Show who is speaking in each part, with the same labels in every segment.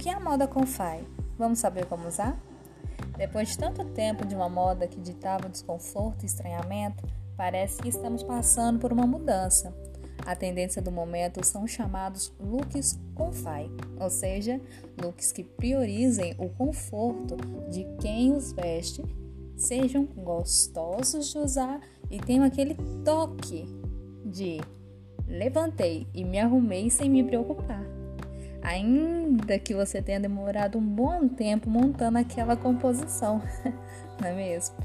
Speaker 1: que é a moda Confai? Vamos saber como usar? Depois de tanto tempo de uma moda que ditava desconforto e estranhamento, parece que estamos passando por uma mudança. A tendência do momento são chamados looks Confai, ou seja, looks que priorizem o conforto de quem os veste, sejam gostosos de usar e tenham aquele toque de levantei e me arrumei sem me preocupar. Ainda que você tenha demorado um bom tempo montando aquela composição, não é mesmo?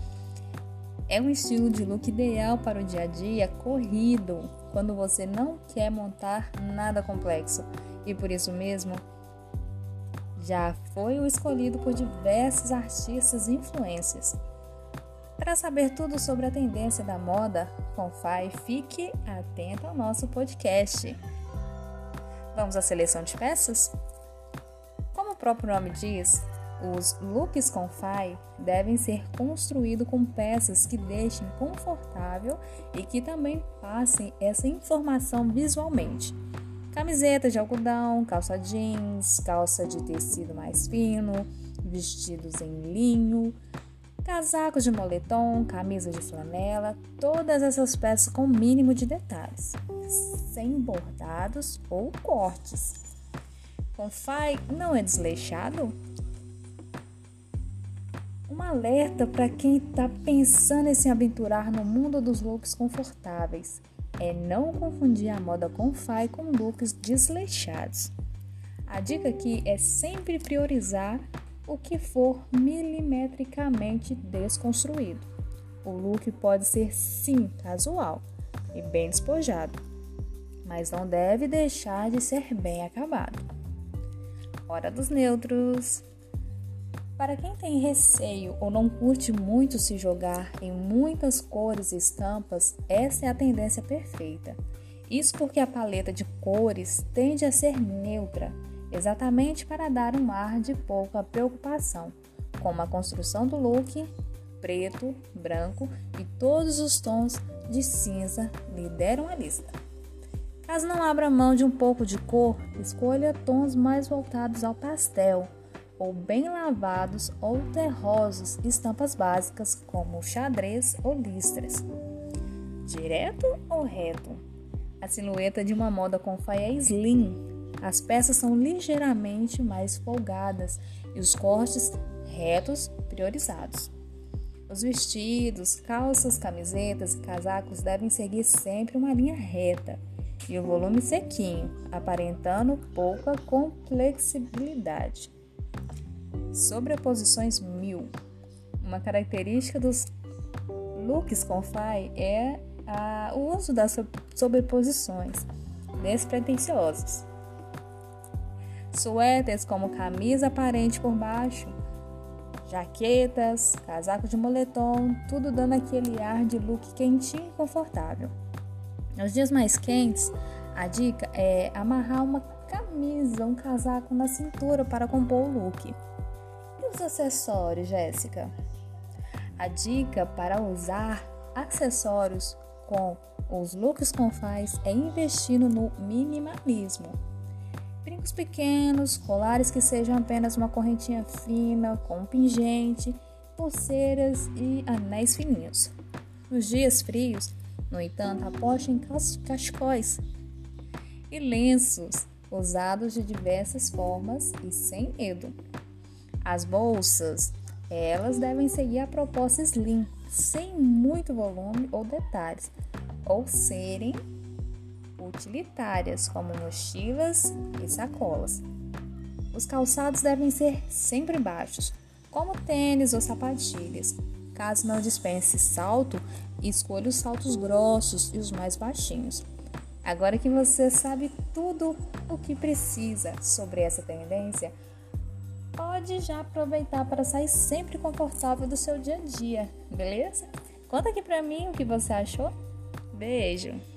Speaker 1: É um estilo de look ideal para o dia a dia corrido, quando você não quer montar nada complexo e por isso mesmo já foi o escolhido por diversos artistas e influências. Para saber tudo sobre a tendência da moda com FAI, fique atento ao nosso podcast. Vamos à seleção de peças? Como o próprio nome diz, os looks com FAI devem ser construídos com peças que deixem confortável e que também passem essa informação visualmente. Camiseta de algodão, calça jeans, calça de tecido mais fino, vestidos em linho, casacos de moletom, camisa de flanela, todas essas peças com mínimo de detalhes, sem bordados ou cortes. Confai não é desleixado? Um alerta para quem está pensando em se aventurar no mundo dos looks confortáveis é não confundir a moda Confai com looks desleixados. A dica aqui é sempre priorizar o que for milimetricamente desconstruído. O look pode ser sim casual e bem despojado, mas não deve deixar de ser bem acabado. Hora dos neutros. Para quem tem receio ou não curte muito se jogar em muitas cores e estampas, essa é a tendência perfeita. Isso porque a paleta de cores tende a ser neutra exatamente para dar um ar de pouca preocupação, como a construção do look preto, branco e todos os tons de cinza lideram a lista. Caso não abra mão de um pouco de cor, escolha tons mais voltados ao pastel ou bem lavados ou terrosos, estampas básicas como xadrez ou listras. Direto ou reto? A silhueta de uma moda com faia slim as peças são ligeiramente mais folgadas e os cortes retos priorizados. Os vestidos, calças, camisetas e casacos devem seguir sempre uma linha reta e o volume sequinho, aparentando pouca complexibilidade. Sobreposições mil. Uma característica dos looks com fai é a, o uso das sobreposições despretensiosas suéteres como camisa aparente por baixo, jaquetas, casaco de moletom, tudo dando aquele ar de look quentinho e confortável. Nos dias mais quentes, a dica é amarrar uma camisa, um casaco na cintura para compor o look. E os acessórios, Jéssica? A dica para usar acessórios com os looks com faz é investindo no minimalismo. Brincos pequenos, colares que sejam apenas uma correntinha fina com um pingente, pulseiras e anéis fininhos. Nos dias frios, no entanto, aposte em cachecóis e lenços usados de diversas formas e sem medo. As bolsas, elas devem seguir a proposta slim, sem muito volume ou detalhes, ou serem utilitárias, como mochilas e sacolas. Os calçados devem ser sempre baixos, como tênis ou sapatilhas. Caso não dispense salto, escolha os saltos grossos e os mais baixinhos. Agora que você sabe tudo o que precisa sobre essa tendência, pode já aproveitar para sair sempre confortável do seu dia a dia, beleza? Conta aqui pra mim o que você achou. Beijo!